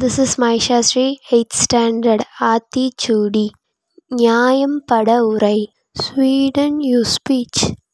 this is Myshashree eighth standard Aathichoodi நியாயம் பட உரை ஸ்வீடன் யூ ஸ்பீச்